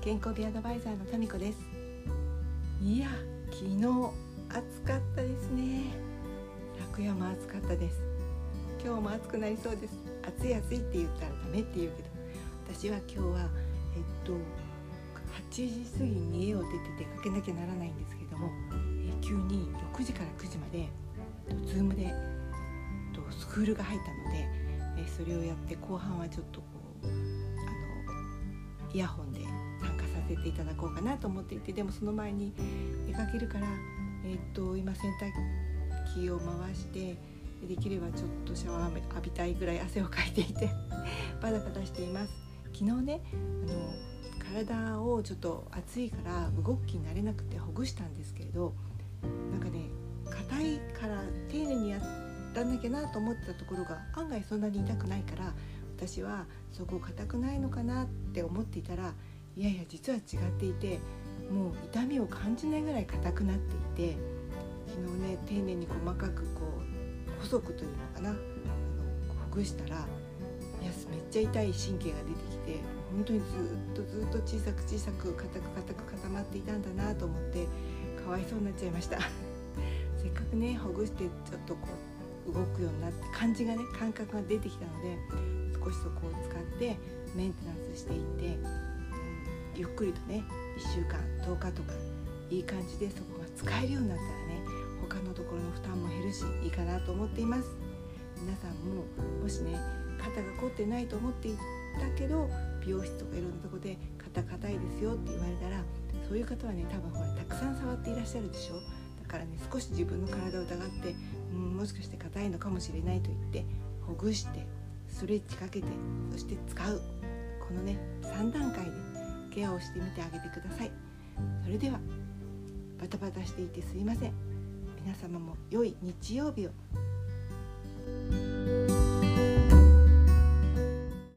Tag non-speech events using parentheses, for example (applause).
健康美アドバイザーのタミコです。いや昨日暑かったですね。楽屋も暑かったです。今日も暑くなりそうです。暑い暑いって言ったらダメって言うけど私は今日はえっと8時過ぎに家を出て出かけなきゃならないんですけども、え急に6時から9時までズームでとスクールが入ったので、えそれをやって後半はちょっとこうイヤホンで参加させていただこうかなと思っていてでもその前に出かけるから、えっと今洗濯機を回してできればちょっとシャワー浴びたいぐらい汗をかいていて (laughs) バタバタしています。昨日ねあの体をちょっと暑いから動く気になれなくてほぐしたんですけれどなんかね硬いから丁寧にやらなきゃなと思ってたところが案外そんなに痛くないから私はそこ硬くないのかなって思っていたらいやいや実は違っていてもう痛みを感じないぐらい硬くなっていて昨日ね丁寧に細かくこう細くというのかなあのほぐしたらいやめっちゃ痛い神経が出てきて本当にずっとずっと小さく小さく硬く硬く固まっていたんだなと思ってかわいそうになっちゃいました。(laughs) せっかくねほぐしてちょっとこう動くようになって感じがね感覚が出てきたので少しそこを使ってメンテナンスしていって、うん、ゆっくりとね1週間10日とかいい感じでそこが使えるようになったらね他のところの負担も減るしいいかなと思っています。皆さんももしね肩が凝ってないと思っていたけど美容室とかいろんなとこで肩硬いですよって言われたらそういう方はね多分ほらたくさん触っていらっしゃるでしょ。だからね少し自分の体を疑ってうんもしかして硬いのかもしれないと言ってほぐしてストレッチかけてそして使うこのね3段階でケアをしてみてあげてください。それではバタバタしていてすいません。皆様も良い日曜日を